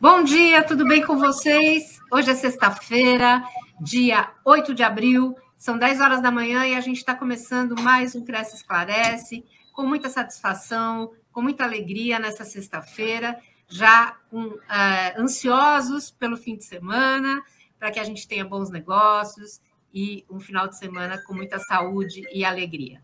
Bom dia, tudo bem com vocês? Hoje é sexta-feira, dia 8 de abril, são 10 horas da manhã e a gente está começando mais um Cresce Esclarece, com muita satisfação, com muita alegria nessa sexta-feira, já uh, ansiosos pelo fim de semana, para que a gente tenha bons negócios e um final de semana com muita saúde e alegria.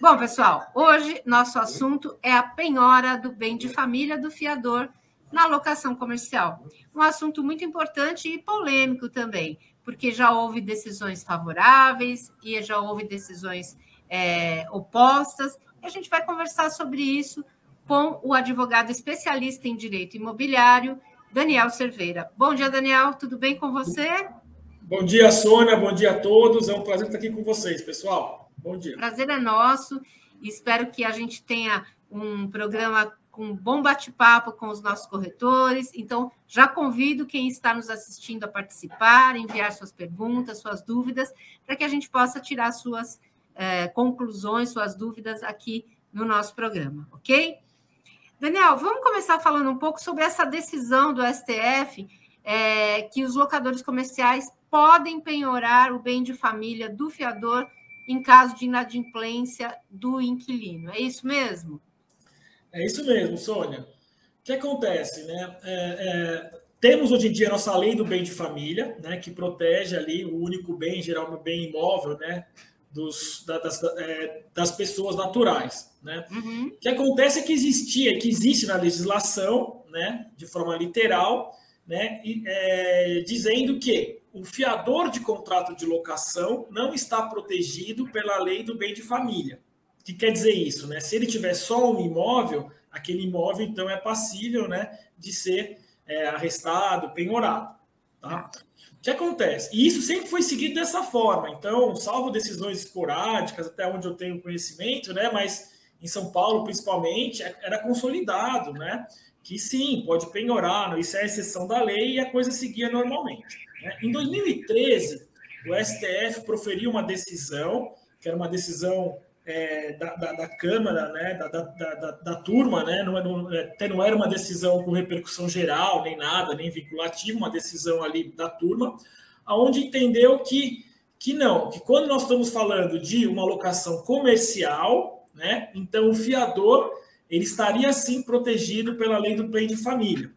Bom, pessoal, hoje nosso assunto é a penhora do bem de família do fiador na locação comercial. Um assunto muito importante e polêmico também, porque já houve decisões favoráveis e já houve decisões é, opostas. E a gente vai conversar sobre isso com o advogado especialista em direito imobiliário, Daniel Cerveira. Bom dia, Daniel, tudo bem com você? Bom dia, Sônia, bom dia a todos. É um prazer estar aqui com vocês, pessoal. Bom dia. Prazer é nosso. Espero que a gente tenha um programa com um bom bate-papo com os nossos corretores. Então, já convido quem está nos assistindo a participar, enviar suas perguntas, suas dúvidas, para que a gente possa tirar suas eh, conclusões, suas dúvidas aqui no nosso programa, ok? Daniel, vamos começar falando um pouco sobre essa decisão do STF eh, que os locadores comerciais podem penhorar o bem de família do fiador em caso de inadimplência do inquilino. É isso mesmo? É isso mesmo, Sônia. O que acontece, né? É, é, temos hoje em dia a nossa lei do bem de família, né, que protege ali o único bem, geral, o bem imóvel, né, dos, da, das, é, das pessoas naturais, né? Uhum. O que acontece é que existia, que existe na legislação, né, de forma literal, né, e, é, dizendo que o fiador de contrato de locação não está protegido pela lei do bem de família. Que quer dizer isso? Né? Se ele tiver só um imóvel, aquele imóvel então é passível né, de ser é, arrestado, penhorado. Tá? O que acontece? E isso sempre foi seguido dessa forma. Então, salvo decisões esporádicas, até onde eu tenho conhecimento, né? mas em São Paulo, principalmente, é, era consolidado, né? Que sim, pode penhorar, isso é exceção da lei e a coisa seguia normalmente. Né? Em 2013, o STF proferiu uma decisão, que era uma decisão é, da, da, da, Câmara, né, da, da, da, turma, né, não, não, é, até não era uma decisão com repercussão geral, nem nada, nem vinculativa, uma decisão ali da turma, aonde entendeu que, que não, que quando nós estamos falando de uma locação comercial, né, então o fiador ele estaria sim protegido pela lei do bem de família,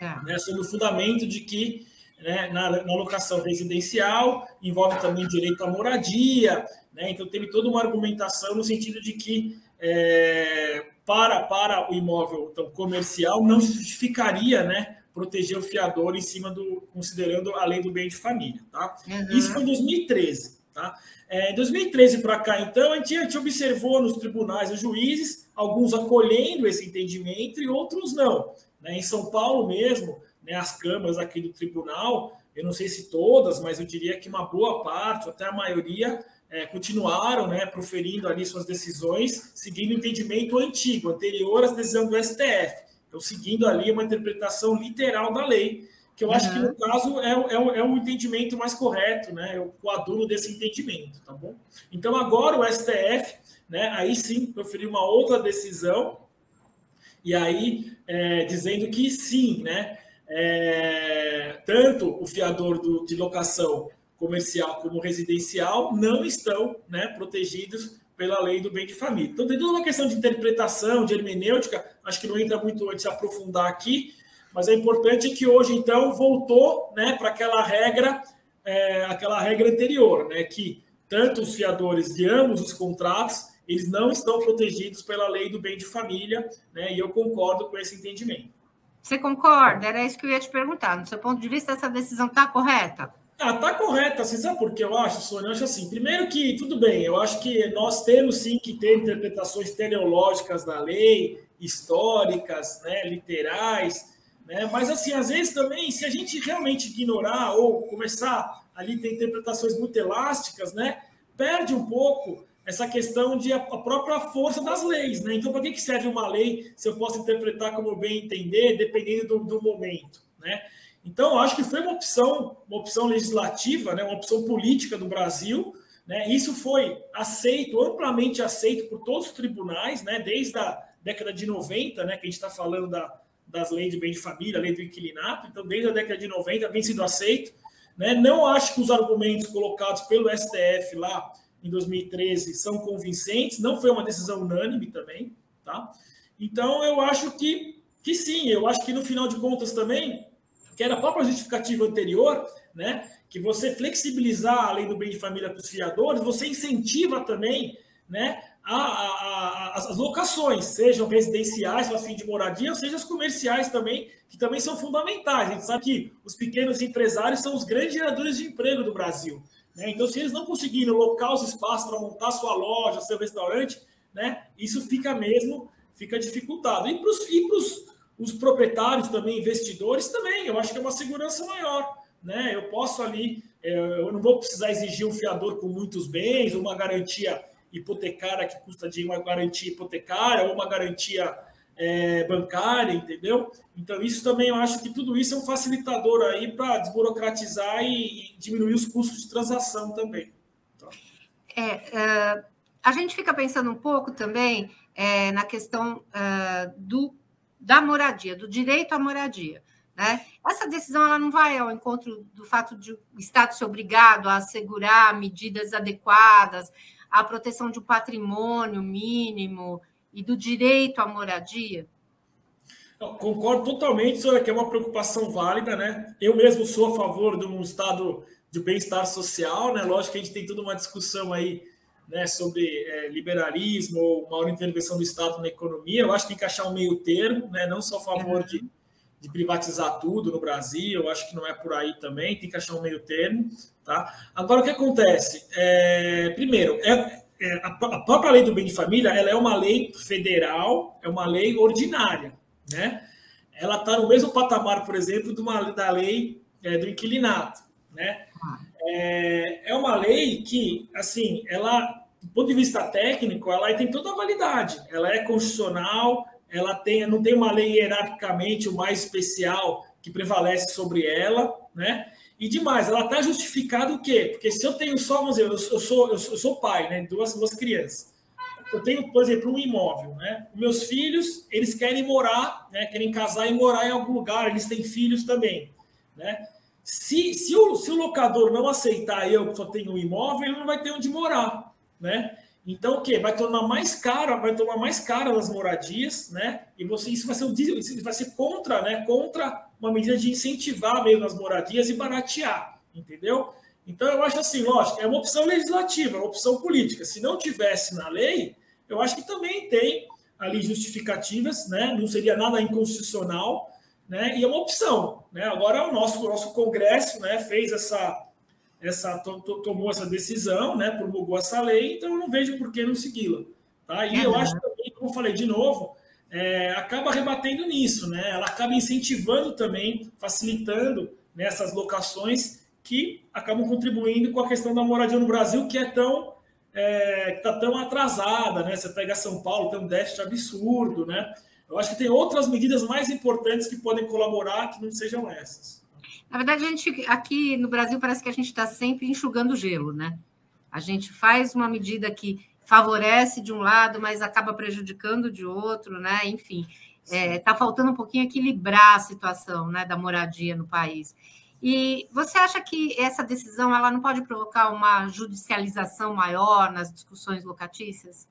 é. né, sob o fundamento de que né, na, na locação residencial envolve também direito à moradia, né? Então, teve toda uma argumentação no sentido de que é, para, para o imóvel então, comercial não justificaria né, proteger o fiador em cima do, considerando a lei do bem de família. Tá? Uhum. Isso foi em 2013. Tá? É, em 2013 para cá, então, a gente, a gente observou nos tribunais os juízes, alguns acolhendo esse entendimento e outros não. Né? Em São Paulo mesmo, né, as câmaras aqui do tribunal, eu não sei se todas, mas eu diria que uma boa parte, até a maioria, é, continuaram né, proferindo ali suas decisões, seguindo o entendimento antigo, anterior à decisão do STF. Então, seguindo ali uma interpretação literal da lei, que eu uhum. acho que no caso é, é, é um entendimento mais correto, né? Eu coaduno desse entendimento, tá bom? Então, agora o STF, né, aí sim, proferiu uma outra decisão, e aí é, dizendo que sim, né? É, tanto o fiador do, de locação comercial como residencial não estão né, protegidos pela lei do bem de família. Então, tem toda uma questão de interpretação, de hermenêutica, acho que não entra muito antes de aprofundar aqui, mas é importante que hoje, então, voltou né, para aquela regra, é, aquela regra anterior, né, que tanto os fiadores de ambos os contratos, eles não estão protegidos pela lei do bem de família, né, e eu concordo com esse entendimento. Você concorda? Era isso que eu ia te perguntar. No seu ponto de vista, essa decisão está correta? Ah, tá correta. Você sabe por que eu acho, Sônia? Eu acho assim, primeiro que, tudo bem, eu acho que nós temos sim que ter interpretações teleológicas da lei, históricas, né, literais, né? Mas assim, às vezes também, se a gente realmente ignorar ou começar ali ter interpretações muito elásticas, né, perde um pouco essa questão de a própria força das leis, né? Então, para que serve uma lei se eu posso interpretar como bem entender, dependendo do, do momento, né? Então, acho que foi uma opção, uma opção legislativa, né, uma opção política do Brasil. Né, isso foi aceito, amplamente aceito por todos os tribunais, né, desde a década de 90, né, que a gente está falando da, das leis de bem de família, lei do inquilinato, então desde a década de 90 vem sido aceito. Né? Não acho que os argumentos colocados pelo STF lá em 2013 são convincentes, não foi uma decisão unânime também, tá? Então eu acho que, que sim, eu acho que no final de contas também, que era a própria justificativa anterior, né? Que você flexibilizar a lei do bem de família para os fiadores, você incentiva também, né? A, a, a, as locações, sejam residenciais para fim de moradia, ou seja as comerciais também, que também são fundamentais. A gente sabe que os pequenos empresários são os grandes geradores de emprego do Brasil. Né? Então, se eles não conseguirem locar os espaços para montar sua loja, seu restaurante, né? isso fica mesmo, fica dificultado. E para os os proprietários também, investidores também, eu acho que é uma segurança maior. Né? Eu posso ali, é, eu não vou precisar exigir um fiador com muitos bens, uma garantia hipotecária que custa de uma garantia hipotecária ou uma garantia é, bancária, entendeu? Então, isso também eu acho que tudo isso é um facilitador aí para desburocratizar e, e, diminuir os custos de transação também. Então. É, uh, a gente fica pensando um pouco também é, na questão uh, do, da moradia, do direito à moradia. Né? Essa decisão ela não vai ao encontro do fato de o Estado ser obrigado a assegurar medidas adequadas, a proteção de um patrimônio mínimo, e do direito à moradia? Eu concordo totalmente, senhora, que é uma preocupação válida, né? Eu mesmo sou a favor de um estado de bem-estar social, né? Lógico que a gente tem toda uma discussão aí né, sobre é, liberalismo ou maior intervenção do Estado na economia. Eu acho que tem que achar um meio termo, né? Não só a favor de, de privatizar tudo no Brasil, eu acho que não é por aí também, tem que achar um meio termo. Tá? Agora, o que acontece? É, primeiro, é, é, a, própria lei do bem de família ela é uma lei federal, é uma lei ordinária, né? Ela está no mesmo patamar, por exemplo, de uma, da lei é, do inquilinato, né? É, é uma lei que, assim, ela, do ponto de vista técnico, ela tem toda a validade. Ela é constitucional, ela tem, não tem uma lei hierarquicamente o mais especial que prevalece sobre ela, né? E demais, ela está justificada o quê? Porque se eu tenho só, vamos dizer, eu, sou, eu sou pai, né? Duas, duas crianças. Eu tenho, por exemplo, um imóvel, né? Meus filhos, eles querem morar, né? Querem casar e morar em algum lugar, eles têm filhos também, né? Se, se, o, se o locador não aceitar eu que só tenho um imóvel, ele não vai ter onde morar, né? Então, o quê? Vai tornar mais caro, vai tornar mais caro as moradias, né? E você, isso vai ser, isso vai ser contra, né? Contra uma medida de incentivar mesmo as moradias e baratear, entendeu? Então, eu acho assim, lógico, é uma opção legislativa, é uma opção política. Se não tivesse na lei, eu acho que também tem ali justificativas, né? Não seria nada inconstitucional, né? E é uma opção, né? Agora o nosso, o nosso Congresso, né, fez essa essa tomou essa decisão, né, promulgou essa lei, então eu não vejo por que não segui-la, tá? E eu acho também, como eu falei de novo, é, acaba rebatendo nisso, né? Ela acaba incentivando também, facilitando nessas né, locações que acabam contribuindo com a questão da moradia no Brasil, que é tão é, está tão atrasada, né? Você pega São Paulo, tem um déficit absurdo, né? Eu acho que tem outras medidas mais importantes que podem colaborar que não sejam essas. Na verdade, a gente aqui no Brasil parece que a gente está sempre enxugando gelo, né? A gente faz uma medida que favorece de um lado, mas acaba prejudicando de outro, né? Enfim, está é, tá faltando um pouquinho equilibrar a situação né, da moradia no país. E você acha que essa decisão ela não pode provocar uma judicialização maior nas discussões locatícias?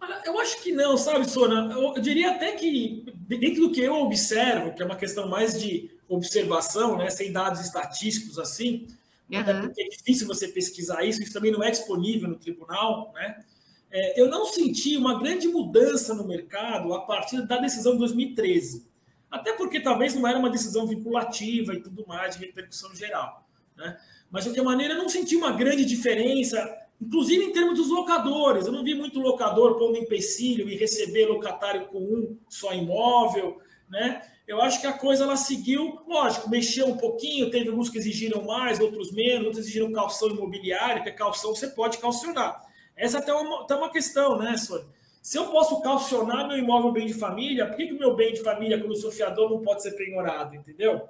Olha, eu acho que não, sabe, Sônia? Eu diria até que, dentro do que eu observo, que é uma questão mais de observação, né, sem dados estatísticos assim, uhum. até porque é difícil você pesquisar isso, isso também não é disponível no tribunal, né? É, eu não senti uma grande mudança no mercado a partir da decisão de 2013. Até porque talvez não era uma decisão vinculativa e tudo mais de repercussão geral. Né? Mas, de qualquer maneira, eu não senti uma grande diferença, inclusive em termos dos locadores. Eu não vi muito locador pondo empecilho e receber locatário com um só imóvel. Né? eu acho que a coisa ela seguiu, lógico, mexeu um pouquinho, teve alguns que exigiram mais, outros menos, outros exigiram calção imobiliário, que a calção você pode calcionar. Essa até é uma, até uma questão, né, Sônia? Se eu posso calcionar meu imóvel bem de família, por que, o meu bem de família, quando eu sou fiador, não pode ser penhorado, entendeu?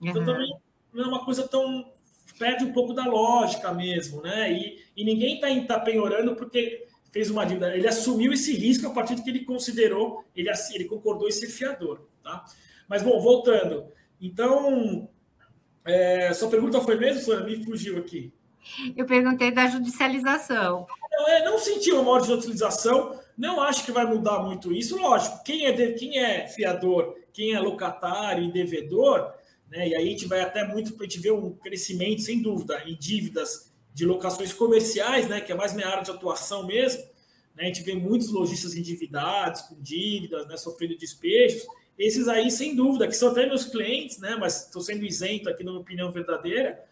Então uhum. também não é uma coisa tão. perde um pouco da lógica mesmo, né? E, e ninguém está tá penhorando porque fez uma dívida. Ele assumiu esse risco a partir do que ele considerou, ele, ele concordou em ser fiador. Tá? Mas, bom, voltando. Então, é, sua pergunta foi mesmo, Sônia? Me fugiu aqui. Eu perguntei da judicialização. Não, é, não senti uma maior judicialização, não acho que vai mudar muito isso. Lógico, quem é, de, quem é fiador, quem é locatário e devedor, né, e aí a gente vai até muito para a gente ver um crescimento, sem dúvida, em dívidas de locações comerciais, né, que é mais minha área de atuação mesmo. Né, a gente vê muitos lojistas endividados, com dívidas, né, sofrendo despejos. Esses aí, sem dúvida, que são até meus clientes, né, mas estou sendo isento aqui minha opinião verdadeira.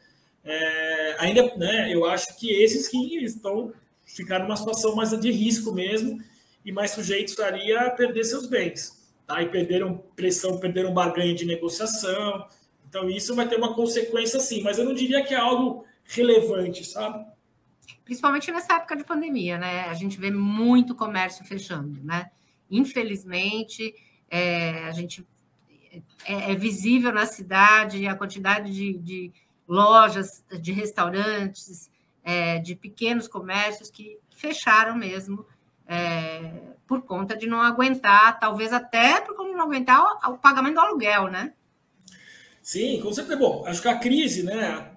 É, ainda, né, eu acho que esses que estão ficar numa situação mais de risco mesmo e mais sujeitos estaria a perder seus bens. Tá? E perderam pressão, perderam barganha de negociação. Então, isso vai ter uma consequência sim, mas eu não diria que é algo relevante, sabe? Principalmente nessa época de pandemia, né? A gente vê muito comércio fechando, né? Infelizmente, é, a gente é, é, visível na cidade a quantidade de, de lojas, de restaurantes, é, de pequenos comércios que fecharam mesmo é, por conta de não aguentar, talvez até por não aguentar o, o pagamento do aluguel, né? Sim, com certeza. Bom, acho que a crise, né?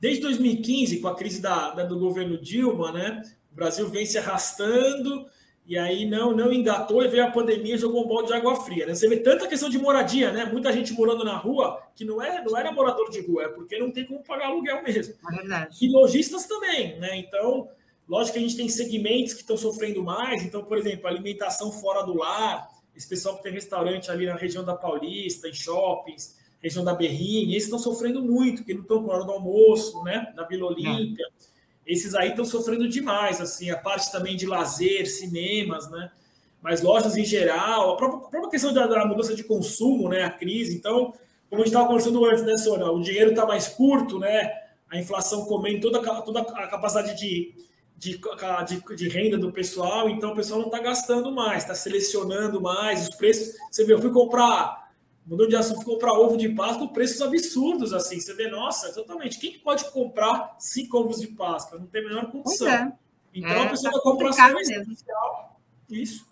Desde 2015, com a crise da, da, do governo Dilma, né? O Brasil vem se arrastando e aí não não engatou e veio a pandemia jogou um balde de água fria. Né? Você vê tanta questão de moradia, né? Muita gente morando na rua que não é não era morador de rua, é porque não tem como pagar aluguel mesmo. É. E lojistas também, né? Então, lógico que a gente tem segmentos que estão sofrendo mais. Então, por exemplo, alimentação fora do lar, esse pessoal que tem restaurante ali na região da Paulista, em shoppings, região da Berrini, esses estão sofrendo muito, que não estão com hora do almoço, né? Na Vila Olímpia. É esses aí estão sofrendo demais, assim, a parte também de lazer, cinemas, né? Mas lojas em geral, a própria, a própria questão da, da, mudança de consumo, né? A crise. Então, como a gente estava conversando antes, né, Sônia? O dinheiro está mais curto, né? A inflação comendo toda, toda a capacidade de, de, de, de renda do pessoal, então o pessoal não está gastando mais, está selecionando mais, os preços. Você vê, eu fui comprar mudou de assunto, comprar ovo de Páscoa, preços absurdos, assim. Você vê, nossa, exatamente. Quem que pode comprar cinco ovos de Páscoa? Não tem a menor condição. É. Então é, a pessoa tá vai comprar só especial. Isso.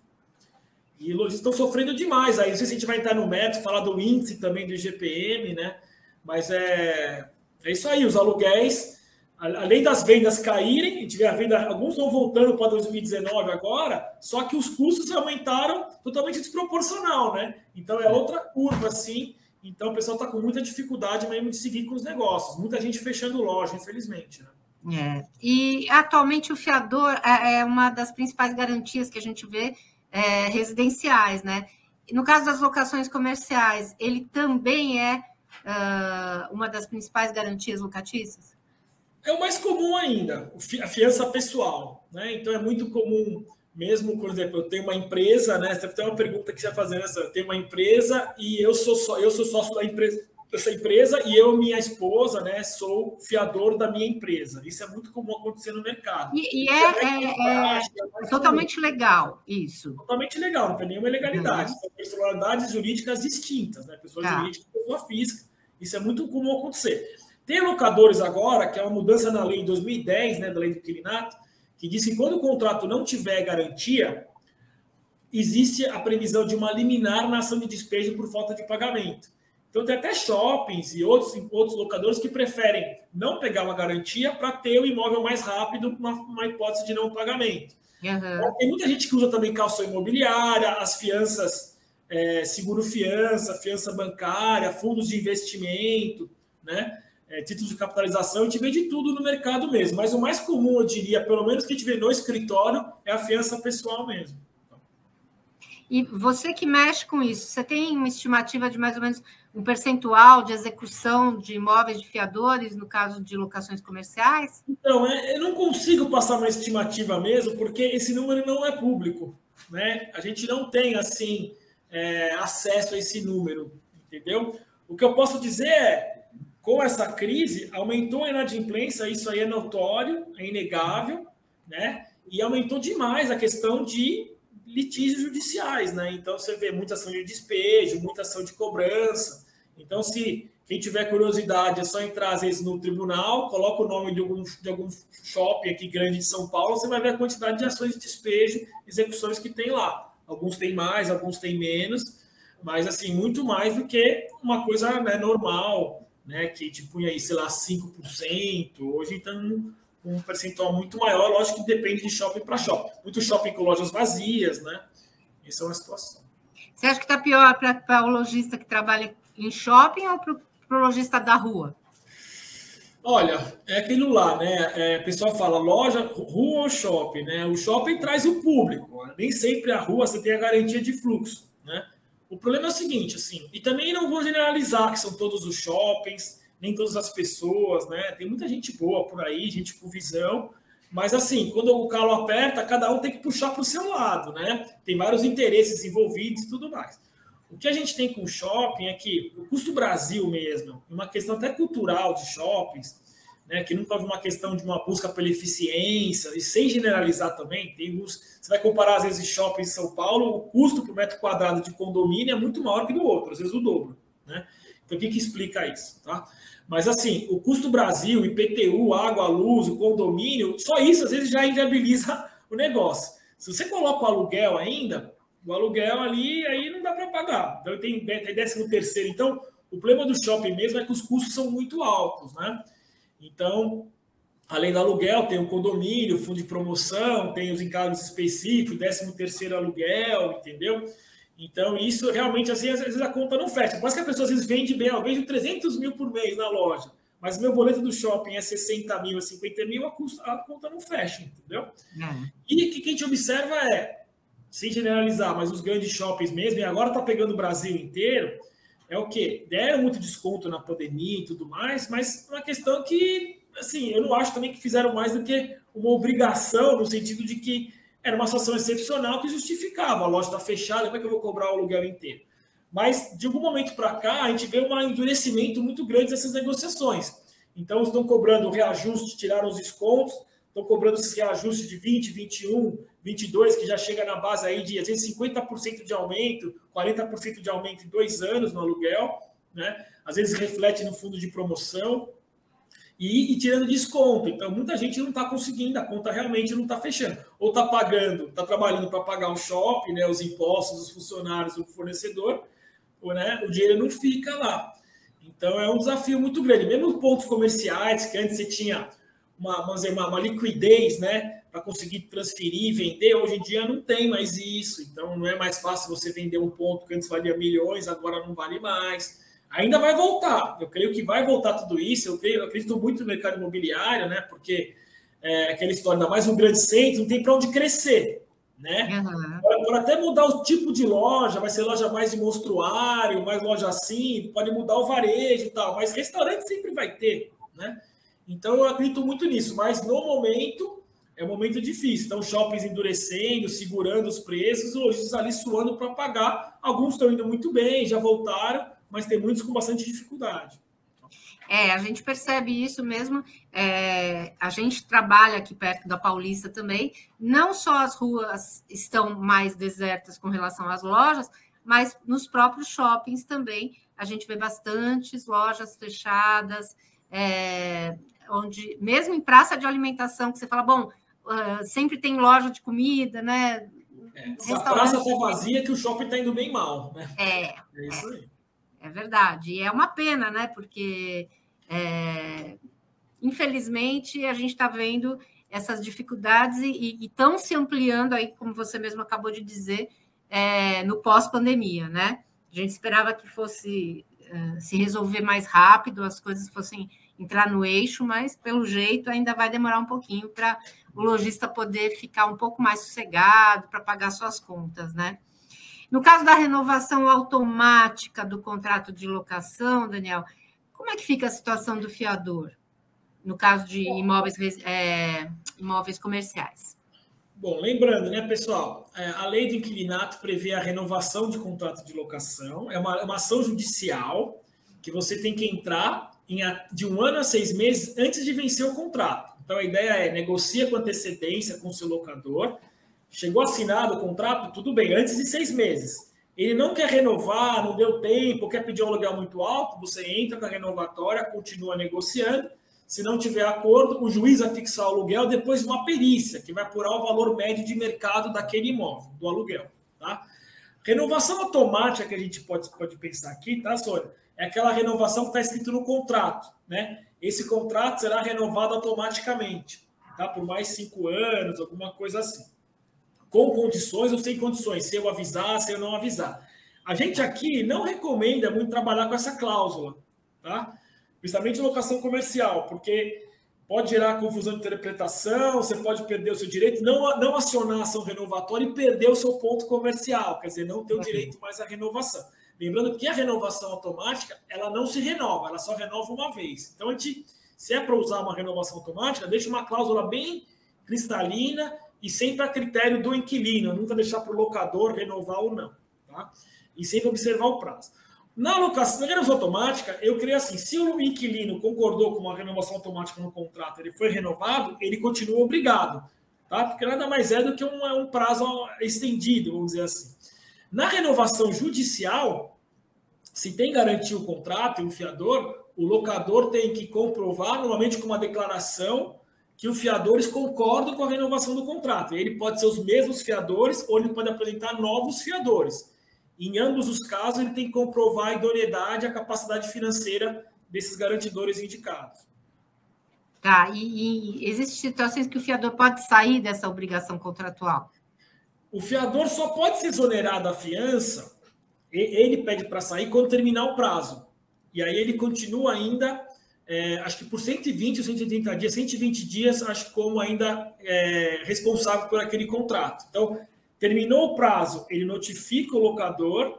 E lojistas estão sofrendo demais. Aí não sei se a gente vai entrar no método, falar do índice também do IGPM, né? Mas é, é isso aí, os aluguéis além das vendas caírem, vê a venda, alguns estão voltando para 2019 agora, só que os custos aumentaram totalmente desproporcional, né? Então é outra curva, assim. Então o pessoal está com muita dificuldade mesmo de seguir com os negócios. Muita gente fechando loja, infelizmente. Né? É. E atualmente o fiador é, é uma das principais garantias que a gente vê é, residenciais, né? No caso das locações comerciais, ele também é uh, uma das principais garantias locatícias? É o mais comum ainda, a fiança pessoal. Né? Então é muito comum, mesmo, por exemplo, eu tenho uma empresa, né? Você tem uma pergunta que você vai fazer nessa. Eu tenho uma empresa e eu sou só, eu sou sócio da empresa, dessa empresa e eu, minha esposa, né, sou fiador da minha empresa. Isso é muito comum acontecer no mercado. E, e é, é, é, é totalmente comum. legal isso. Totalmente legal, não tem nenhuma ilegalidade. Uhum. São personalidades jurídicas distintas, né? Pessoa tá. jurídica e pessoa física. Isso é muito comum acontecer. Tem locadores agora, que é uma mudança na lei de 2010, né, da lei do inquilinato, que diz que quando o contrato não tiver garantia, existe a previsão de uma liminar na ação de despejo por falta de pagamento. Então, tem até shoppings e outros, outros locadores que preferem não pegar uma garantia para ter o imóvel mais rápido, uma, uma hipótese de não pagamento. Uhum. Tem muita gente que usa também calção imobiliária, as fianças, é, seguro-fiança, fiança bancária, fundos de investimento, né? É, títulos de capitalização, a gente vê de tudo no mercado mesmo. Mas o mais comum, eu diria, pelo menos que a gente vê no escritório, é a fiança pessoal mesmo. E você que mexe com isso, você tem uma estimativa de mais ou menos um percentual de execução de imóveis de fiadores no caso de locações comerciais? Então, é, eu não consigo passar uma estimativa mesmo, porque esse número não é público. Né? A gente não tem assim é, acesso a esse número, entendeu? O que eu posso dizer é com essa crise, aumentou a inadimplência, isso aí é notório, é inegável, né? E aumentou demais a questão de litígios judiciais, né? Então você vê muita ação de despejo, muita ação de cobrança. Então, se quem tiver curiosidade, é só entrar às vezes no tribunal, coloca o nome de algum, de algum shopping aqui grande de São Paulo, você vai ver a quantidade de ações de despejo, execuções que tem lá. Alguns têm mais, alguns têm menos, Mas, assim, muito mais do que uma coisa né, normal, né? Que te punha aí, sei lá, 5%. Hoje estamos com um percentual muito maior. Lógico que depende de shopping para shopping. Muito shopping com lojas vazias, né? Essa é uma situação. Você acha que está pior para o lojista que trabalha em shopping ou para o lojista da rua? Olha, é aquilo lá, né? É, o pessoal fala loja, rua ou shopping, né? O shopping traz o público. Nem sempre a rua você tem a garantia de fluxo, né? O problema é o seguinte, assim, e também não vou generalizar que são todos os shoppings, nem todas as pessoas, né? Tem muita gente boa por aí, gente com visão, mas assim, quando o calo aperta, cada um tem que puxar para o seu lado, né? Tem vários interesses envolvidos e tudo mais. O que a gente tem com o shopping é que o custo Brasil mesmo, uma questão até cultural de shoppings, né, que nunca houve uma questão de uma busca pela eficiência, e sem generalizar também, tem você vai comparar às vezes shopping em São Paulo, o custo por metro quadrado de condomínio é muito maior que do outro, às vezes o dobro, né? Então o que, que explica isso, tá? Mas assim, o custo Brasil, IPTU, água, luz, o condomínio, só isso às vezes já inviabiliza o negócio. Se você coloca o aluguel ainda, o aluguel ali aí não dá para pagar. Então tem, tem décimo terceiro. Então, o problema do shopping mesmo é que os custos são muito altos, né? Então, além do aluguel, tem o condomínio, fundo de promoção, tem os encargos específicos, décimo terceiro aluguel, entendeu? Então, isso realmente, assim, às vezes a conta não fecha. Por que a pessoa às vezes vende bem, eu vejo 300 mil por mês na loja, mas meu boleto do shopping é 60 mil, 50 mil, a, custa, a conta não fecha, entendeu? Uhum. E o que a gente observa é, sem generalizar, mas os grandes shoppings mesmo, e agora está pegando o Brasil inteiro, é o quê? Deram muito desconto na pandemia e tudo mais, mas é uma questão que, assim, eu não acho também que fizeram mais do que uma obrigação, no sentido de que era uma situação excepcional que justificava. A loja está fechada, como é que eu vou cobrar o aluguel inteiro? Mas, de algum momento para cá, a gente vê um endurecimento muito grande dessas negociações. Então, estão cobrando reajuste, tiraram os descontos, estão cobrando esses reajustes de 20, 21, 22, que já chega na base aí de, às vezes, 50% de aumento, 40% de aumento em dois anos no aluguel, né? Às vezes reflete no fundo de promoção e, e tirando desconto. Então, muita gente não está conseguindo, a conta realmente não está fechando. Ou está pagando, está trabalhando para pagar o shopping, né, os impostos, os funcionários, o fornecedor, ou, né, o dinheiro não fica lá. Então, é um desafio muito grande. Mesmo pontos comerciais, que antes você tinha uma, uma, uma liquidez, né? Para conseguir transferir e vender, hoje em dia não tem mais isso. Então não é mais fácil você vender um ponto que antes valia milhões, agora não vale mais. Ainda vai voltar. Eu creio que vai voltar tudo isso. Eu, creio, eu acredito muito no mercado imobiliário, né? Porque é, aquela história, ainda mais um grande centro, não tem para onde crescer. Né? Uhum. Pode até mudar o tipo de loja, vai ser loja mais de monstruário, mais loja assim, pode mudar o varejo e tal, mas restaurante sempre vai ter, né? Então eu acredito muito nisso, mas no momento é um momento difícil. Então, shoppings endurecendo, segurando os preços, hoje ali suando para pagar. Alguns estão indo muito bem, já voltaram, mas tem muitos com bastante dificuldade. É, a gente percebe isso mesmo. É, a gente trabalha aqui perto da Paulista também. Não só as ruas estão mais desertas com relação às lojas, mas nos próprios shoppings também a gente vê bastantes lojas fechadas, é, onde mesmo em praça de alimentação que você fala, bom, uh, sempre tem loja de comida, né? É, se a praça for vazia, que o shopping está indo bem mal, né? É, é isso aí. É verdade. E é uma pena, né? Porque, é, infelizmente, a gente está vendo essas dificuldades e estão se ampliando aí, como você mesmo acabou de dizer, é, no pós-pandemia, né? A gente esperava que fosse uh, se resolver mais rápido, as coisas fossem entrar no eixo, mas pelo jeito ainda vai demorar um pouquinho para o lojista poder ficar um pouco mais sossegado para pagar suas contas, né? No caso da renovação automática do contrato de locação, Daniel, como é que fica a situação do fiador no caso de imóveis, é, imóveis comerciais? Bom, lembrando, né, pessoal, é, a lei do inquilinato prevê a renovação de contrato de locação, é uma, é uma ação judicial que você tem que entrar em, de um ano a seis meses antes de vencer o contrato. Então a ideia é negocia com antecedência com o seu locador, Chegou assinado o contrato, tudo bem, antes de seis meses. Ele não quer renovar, não deu tempo, quer pedir um aluguel muito alto, você entra com a renovatória, continua negociando. Se não tiver acordo, o juiz vai fixar o aluguel depois de uma perícia, que vai apurar o valor médio de mercado daquele imóvel, do aluguel. Tá? Renovação automática que a gente pode, pode pensar aqui, tá, Sônia? É aquela renovação que está escrito no contrato, né? Esse contrato será renovado automaticamente, tá? Por mais cinco anos, alguma coisa assim. Com condições ou sem condições, se eu avisar, se eu não avisar. A gente aqui não recomenda muito trabalhar com essa cláusula, tá? Principalmente locação comercial, porque pode gerar confusão de interpretação, você pode perder o seu direito, não, não acionar a ação renovatória e perder o seu ponto comercial, quer dizer, não ter o direito mais à renovação. Lembrando que a renovação automática, ela não se renova, ela só renova uma vez. Então, a gente, se é para usar uma renovação automática, deixa uma cláusula bem cristalina e sempre a critério do inquilino, nunca deixar para o locador renovar ou não. Tá? E sempre observar o prazo. Na alocação, na renovação automática, eu creio assim: se o inquilino concordou com uma renovação automática no contrato, ele foi renovado, ele continua obrigado, tá? Porque nada mais é do que um, um prazo estendido, vamos dizer assim. Na renovação judicial, se tem garantia o contrato e o fiador, o locador tem que comprovar, normalmente com uma declaração, que os fiadores concordam com a renovação do contrato. Ele pode ser os mesmos fiadores ou ele pode apresentar novos fiadores. Em ambos os casos, ele tem que comprovar a idoneidade, a capacidade financeira desses garantidores indicados. Tá, e, e existem situações que o fiador pode sair dessa obrigação contratual? O fiador só pode ser exonerado da fiança, ele pede para sair quando terminar o prazo. E aí ele continua ainda, é, acho que por 120 ou 180 dias, 120 dias, acho como ainda é, responsável por aquele contrato. Então, Terminou o prazo, ele notifica o locador,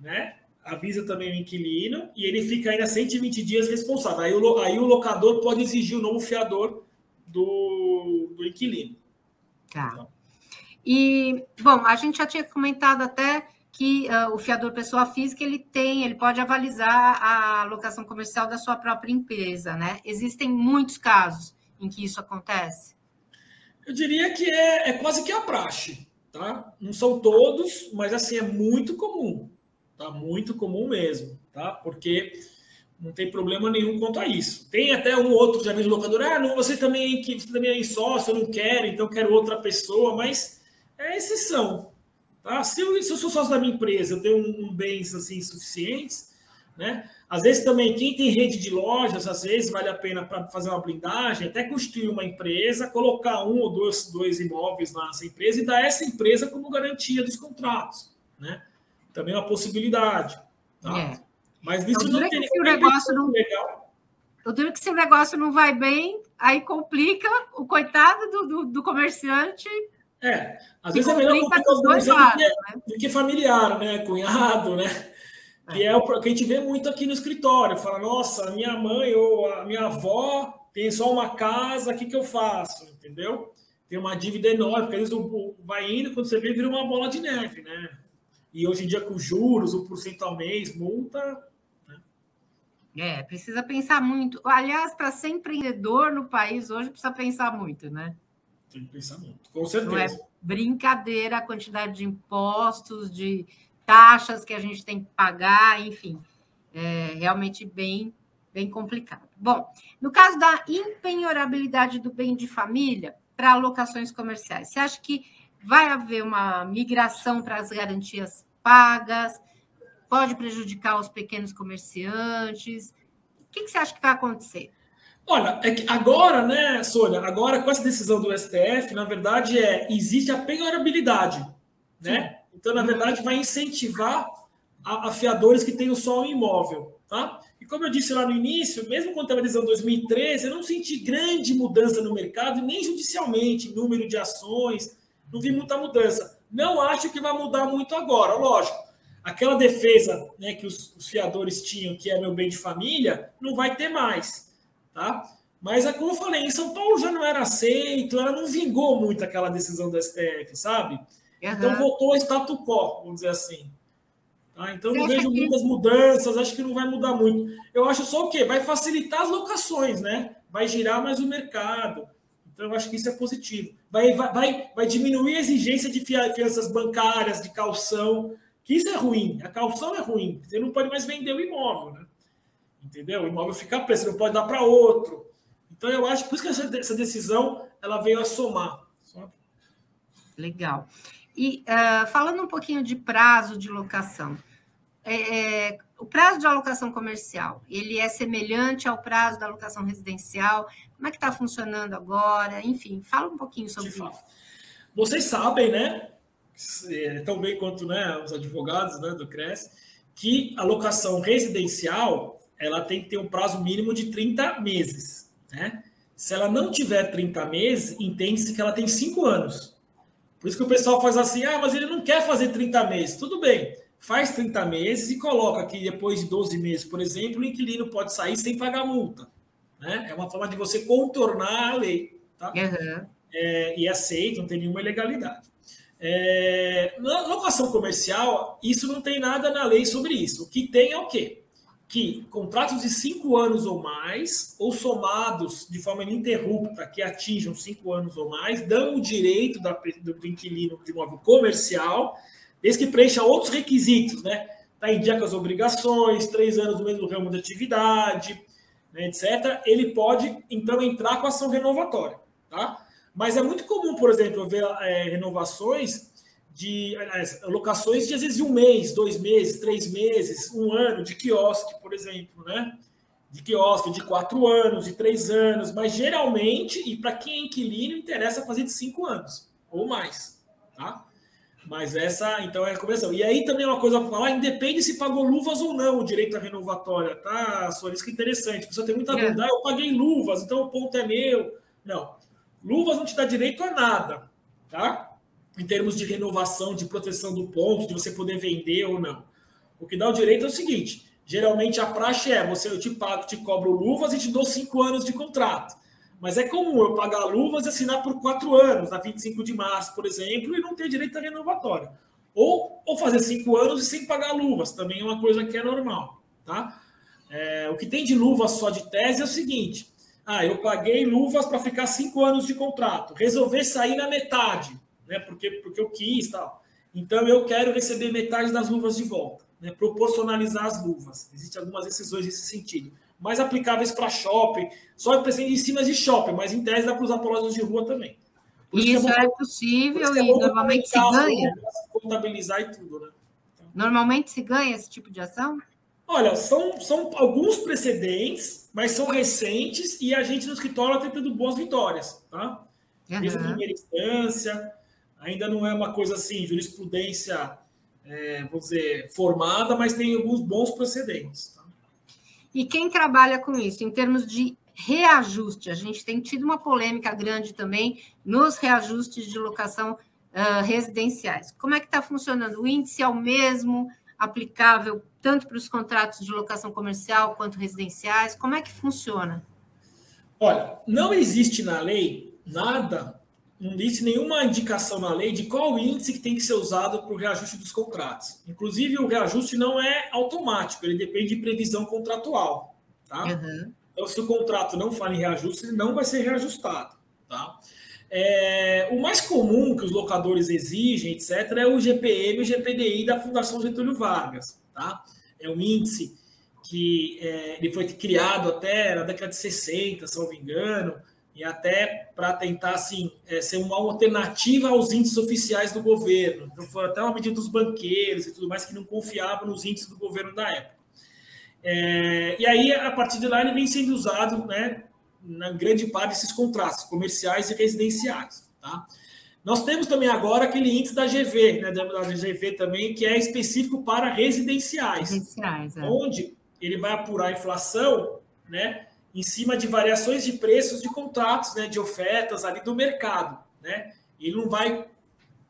né? avisa também o inquilino e ele fica ainda 120 dias responsável. Aí o, aí o locador pode exigir o novo fiador do, do inquilino. Tá. Então. E, bom, a gente já tinha comentado até que uh, o fiador pessoa física ele tem, ele pode avalizar a locação comercial da sua própria empresa, né? Existem muitos casos em que isso acontece. Eu diria que é, é quase que a praxe. Tá? Não são todos, mas assim é muito comum, tá? Muito comum mesmo, tá? Porque não tem problema nenhum quanto a isso. Tem até um outro já vem locador, ah, não, você também que você também é sócio, eu não quero, então quero outra pessoa, mas é exceção, tá? Se eu, se eu sou sócio da minha empresa, eu tenho um, um bens assim suficientes, né? Às vezes também, quem tem rede de lojas, às vezes vale a pena para fazer uma blindagem, até construir uma empresa, colocar um ou dois, dois imóveis nessa empresa e dar essa empresa como garantia dos contratos. Né? Também é uma possibilidade. Tá? É. Mas isso não tem que o negócio não legal. Eu digo que se o negócio não vai bem, aí complica o coitado do, do, do comerciante. É, às vezes é melhor complicar os dois lados, do, que, né? do que familiar, né? Cunhado, né? Que é o que a gente vê muito aqui no escritório. Fala, nossa, minha mãe ou a minha avó tem só uma casa, o que, que eu faço? Entendeu? Tem uma dívida enorme, porque às vezes vai indo, quando você vê, vira uma bola de neve, né? E hoje em dia, com juros, o porcento ao mês, multa. Né? É, precisa pensar muito. Aliás, para ser empreendedor no país hoje, precisa pensar muito, né? Tem que pensar muito, com certeza. Não é brincadeira a quantidade de impostos, de taxas que a gente tem que pagar, enfim, é realmente bem, bem complicado. Bom, no caso da impenhorabilidade do bem de família para alocações comerciais, você acha que vai haver uma migração para as garantias pagas? Pode prejudicar os pequenos comerciantes? O que, que você acha que vai acontecer? Olha, é que agora, né, Sônia, agora com essa decisão do STF, na verdade, é existe a penhorabilidade, né? Então, na verdade, vai incentivar a, a fiadores que tenham só um imóvel. Tá? E como eu disse lá no início, mesmo analisando 2013, eu não senti grande mudança no mercado, nem judicialmente, número de ações, não vi muita mudança. Não acho que vai mudar muito agora, lógico. Aquela defesa né, que os, os fiadores tinham, que é meu bem de família, não vai ter mais. Tá? Mas, é como eu falei, em São Paulo já não era aceito, ela não vingou muito aquela decisão do STF, sabe? Uhum. Então voltou ao status quo, vamos dizer assim. Tá? Então Você não vejo que... muitas mudanças, acho que não vai mudar muito. Eu acho só o quê? Vai facilitar as locações, né? Vai girar mais o mercado. Então eu acho que isso é positivo. Vai, vai, vai diminuir a exigência de fianças bancárias, de calção, que isso é ruim. A calção é ruim. Você não pode mais vender o imóvel, né? Entendeu? O imóvel fica preso, não pode dar para outro. Então eu acho por isso que essa, essa decisão ela veio a somar. Legal. E uh, falando um pouquinho de prazo de locação, é, é, o prazo de alocação comercial, ele é semelhante ao prazo da alocação residencial? Como é que está funcionando agora? Enfim, fala um pouquinho sobre isso. Vocês sabem, né, é, tão bem quanto né, os advogados né, do CRES, que a locação residencial ela tem que ter um prazo mínimo de 30 meses. Né? Se ela não tiver 30 meses, entende-se que ela tem 5 anos. Por isso que o pessoal faz assim, ah, mas ele não quer fazer 30 meses. Tudo bem, faz 30 meses e coloca que depois de 12 meses, por exemplo, o inquilino pode sair sem pagar multa. Né? É uma forma de você contornar a lei. Tá? Uhum. É, e aceito, não tem nenhuma ilegalidade. É, na locação comercial, isso não tem nada na lei sobre isso. O que tem é o quê? Que contratos de cinco anos ou mais, ou somados de forma ininterrupta, que atinjam cinco anos ou mais, dão o direito da, do inquilino de imóvel comercial, desde que preencha outros requisitos, né? Está em dia com as obrigações, três anos no mesmo ramo de atividade, né, etc. Ele pode, então, entrar com ação renovatória, tá? Mas é muito comum, por exemplo, ver é, renovações de aliás, locações de às vezes um mês, dois meses, três meses, um ano de quiosque, por exemplo, né? De quiosque de quatro anos, de três anos, mas geralmente, e para quem é inquilino, interessa fazer de cinco anos ou mais, tá? Mas essa, então, é a conversão. E aí também é uma coisa para falar, independe se pagou luvas ou não o direito à renovatória, tá? Isso que é interessante. A pessoa tem muita é. dúvida, ah, eu paguei luvas, então o ponto é meu. Não. Luvas não te dá direito a nada, tá? Em termos de renovação, de proteção do ponto, de você poder vender ou não. O que dá o direito é o seguinte: geralmente a praxe é você eu te pago, te cobro luvas e te dou cinco anos de contrato. Mas é comum eu pagar luvas e assinar por quatro anos, na 25 de março, por exemplo, e não ter direito a renovatória. Ou, ou fazer cinco anos e sem pagar luvas, também é uma coisa que é normal. Tá? É, o que tem de luvas só de tese é o seguinte: ah, eu paguei luvas para ficar cinco anos de contrato. Resolver sair na metade, né? Porque, porque eu quis tal. Então eu quero receber metade das luvas de volta, né? Proporcionalizar as luvas. Existem algumas decisões nesse sentido. Mais aplicáveis para shopping, só presente em cima de shopping, mas em tese dá para usar para lojas de rua também. Isso é, é, possível é e normalmente se ganha. Contabilizar e tudo, né? Então... Normalmente se ganha esse tipo de ação? Olha, são, são alguns precedentes, mas são recentes e a gente no escritório está tendo boas vitórias, tá? Uhum. Mesmo em primeira instância, ainda não é uma coisa assim, jurisprudência, é, vamos dizer, formada, mas tem alguns bons precedentes. Tá? E quem trabalha com isso, em termos de reajuste, a gente tem tido uma polêmica grande também nos reajustes de locação uh, residenciais. Como é que está funcionando? O índice é o mesmo? aplicável tanto para os contratos de locação comercial quanto residenciais? Como é que funciona? Olha, não existe na lei nada, não existe nenhuma indicação na lei de qual índice que tem que ser usado para o reajuste dos contratos. Inclusive, o reajuste não é automático, ele depende de previsão contratual. Tá? Uhum. Então, se o contrato não fala em reajuste, ele não vai ser reajustado. Tá? É, o mais comum que os locadores exigem, etc., é o GPM e o GPDI da Fundação Getúlio Vargas. Tá? É um índice que é, ele foi criado até na década de 60, se não me engano, e até para tentar assim, é, ser uma alternativa aos índices oficiais do governo. Então, foi até uma medida dos banqueiros e tudo mais que não confiavam nos índices do governo da época. É, e aí, a partir de lá, ele vem sendo usado né, na grande parte desses contratos comerciais e residenciais. Tá? Nós temos também agora aquele índice da GV, né, da GV também, que é específico para residenciais, residenciais é. onde ele vai apurar a inflação né, em cima de variações de preços de contratos, né, de ofertas ali do mercado. Né? Ele não vai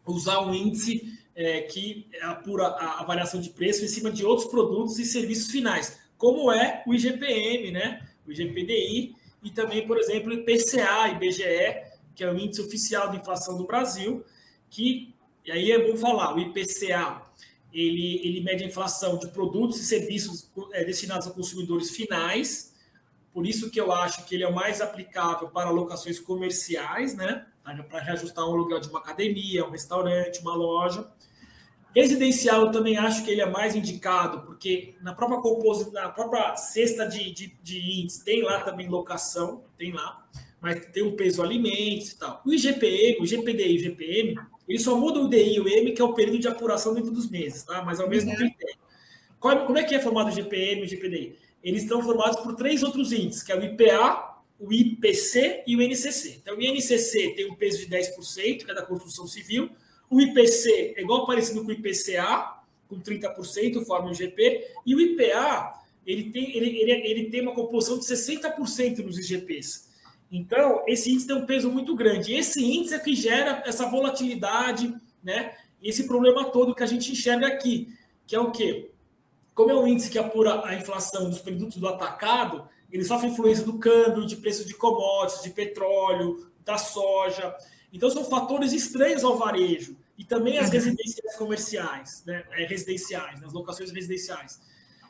usar um índice é, que apura a, a variação de preço em cima de outros produtos e serviços finais, como é o IGPM, né, o IGPDI, e também, por exemplo, o IPCA, IBGE, que é o índice oficial de inflação do Brasil, que, e aí é bom falar, o IPCA, ele, ele mede a inflação de produtos e serviços é, destinados a consumidores finais, por isso que eu acho que ele é o mais aplicável para locações comerciais, né? Para reajustar um aluguel de uma academia, um restaurante, uma loja. Residencial, eu também acho que ele é mais indicado, porque na própria composição, na própria cesta de, de, de índice, tem lá também locação, tem lá, mas tem o peso alimentos e tal. O IGPM, o GPDI e o IGPM, Ele só muda o DI e o M, que é o período de apuração dentro dos meses, tá? Mas é o mesmo uhum. critério. como é que é formado o GPM e o GPDI? Eles estão formados por três outros índices, que é o IPA, o IPC e o NCC. Então, o INCC tem um peso de 10%, que é da construção civil. O IPC é igual parecido com o IPCA, com 30%, forma um GP. E o IPA, ele tem, ele, ele, ele tem uma composição de 60% nos IGPs. Então, esse índice tem um peso muito grande. Esse índice é que gera essa volatilidade, né? Esse problema todo que a gente enxerga aqui, que é o quê? Como é um índice que apura a inflação dos produtos do atacado, ele sofre influência do câmbio, de preço de commodities, de petróleo, da soja. Então, são fatores estranhos ao varejo. E também as uhum. residências comerciais, né? É, residenciais, né? as locações residenciais.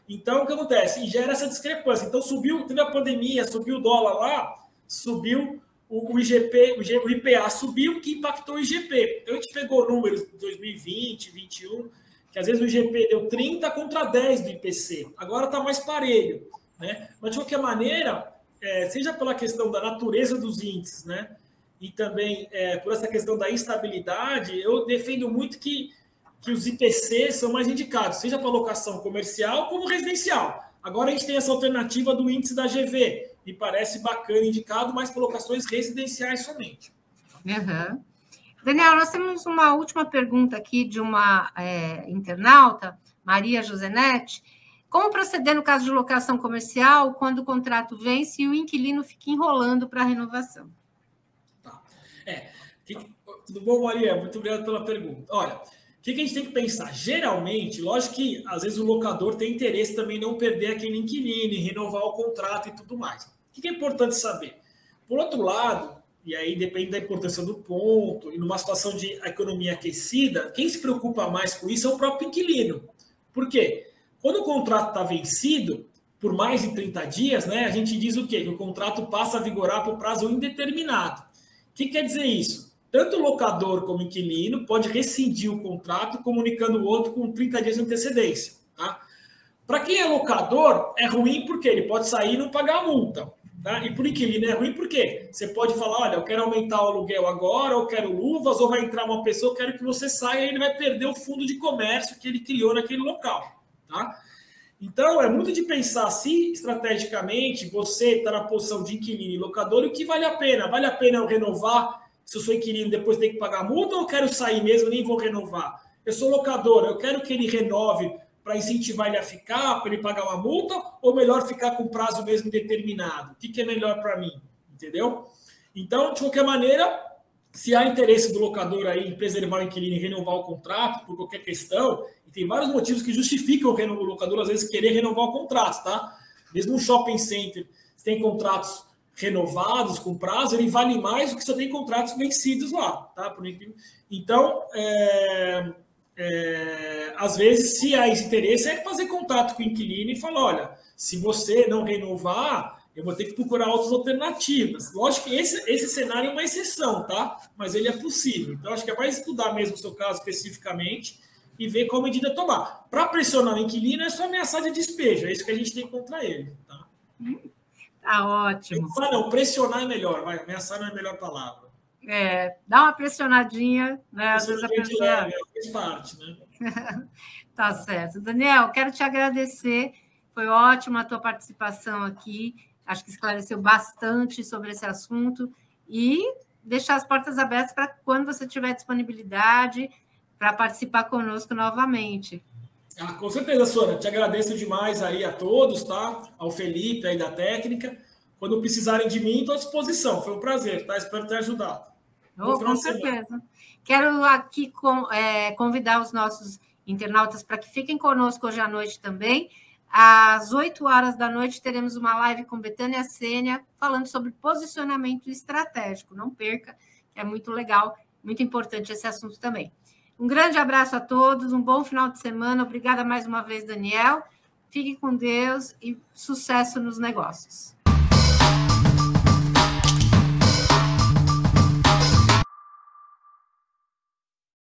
Então, o que acontece? E gera essa discrepância. Então, subiu, teve a pandemia, subiu o dólar lá, subiu o, o IGP, o, IPA subiu, que impactou o IGP. Então, a gente pegou números de 2020, 2021, que às vezes o IGP deu 30 contra 10 do IPC. Agora está mais parelho. Né? Mas, de qualquer maneira, é, seja pela questão da natureza dos índices, né? e também é, por essa questão da instabilidade, eu defendo muito que, que os IPCs são mais indicados, seja para locação comercial como residencial. Agora a gente tem essa alternativa do índice da GV, me parece bacana, indicado, mas para locações residenciais somente. Uhum. Daniel, nós temos uma última pergunta aqui de uma é, internauta, Maria Josenete. Como proceder no caso de locação comercial quando o contrato vence e o inquilino fica enrolando para a renovação? É. Que, tudo bom, Maria? Muito obrigado pela pergunta. Olha, o que, que, a gente tem que pensar? Geralmente, lógico que às vezes o locador tem interesse também em não perder aquele inquilino, em renovar o contrato e tudo mais. O que, que é importante saber? Por outro lado, e aí depende da importância do ponto, e numa situação de economia aquecida, quem se preocupa mais com isso é o próprio inquilino. Por quê? Quando o contrato está vencido, por mais de 30 dias, né, a gente diz o quê? Que o contrato passa a vigorar por prazo indeterminado. O que quer dizer isso? Tanto o locador como o inquilino pode rescindir o contrato comunicando o outro com 30 dias de antecedência. Tá? Para quem é locador, é ruim porque ele pode sair e não pagar a multa. Tá? E por inquilino é ruim porque você pode falar: olha, eu quero aumentar o aluguel agora, eu quero luvas, ou vai entrar uma pessoa, eu quero que você saia e ele vai perder o fundo de comércio que ele criou naquele local. Tá? Então, é muito de pensar se estrategicamente você está na posição de inquilino e locador, o que vale a pena? Vale a pena eu renovar se eu sou inquilino depois tem que pagar multa ou eu quero sair mesmo nem vou renovar? Eu sou locador, eu quero que ele renove para incentivar ele a ficar, para ele pagar uma multa, ou melhor ficar com prazo mesmo determinado? O que, que é melhor para mim? Entendeu? Então, de qualquer maneira, se há interesse do locador aí em preservar o inquilino e renovar o contrato por qualquer questão, tem vários motivos que justificam o locador, às vezes, querer renovar o contrato, tá? Mesmo um shopping center, se tem contratos renovados com prazo, ele vale mais do que só tem contratos vencidos lá, tá? Então, é, é, às vezes, se há esse interesse, é fazer contato com o inquilino e falar: olha, se você não renovar, eu vou ter que procurar outras alternativas. Lógico que esse, esse cenário é uma exceção, tá? Mas ele é possível. Então, acho que é mais estudar mesmo o seu caso especificamente e ver qual medida tomar. Para pressionar o inquilino é só ameaçar de despejo, é isso que a gente tem contra ele. Tá, tá ótimo. Pensar, não, pressionar é melhor, vai, ameaçar não é a melhor palavra. É, dá uma pressionadinha, né? Às vezes a pessoa. Leve, faz parte, né? tá certo. Daniel, quero te agradecer. Foi ótima a tua participação aqui. Acho que esclareceu bastante sobre esse assunto. E deixar as portas abertas para quando você tiver disponibilidade para participar conosco novamente. Ah, com certeza, Sônia. Te agradeço demais aí a todos, tá? Ao Felipe aí da técnica. Quando precisarem de mim, estou à disposição. Foi um prazer, tá? Espero ter ajudado. Oh, com certeza. Quero aqui é, convidar os nossos internautas para que fiquem conosco hoje à noite também. Às 8 horas da noite teremos uma live com Betânia Sênia falando sobre posicionamento estratégico. Não perca, é muito legal, muito importante esse assunto também. Um grande abraço a todos, um bom final de semana. Obrigada mais uma vez, Daniel. Fique com Deus e sucesso nos negócios.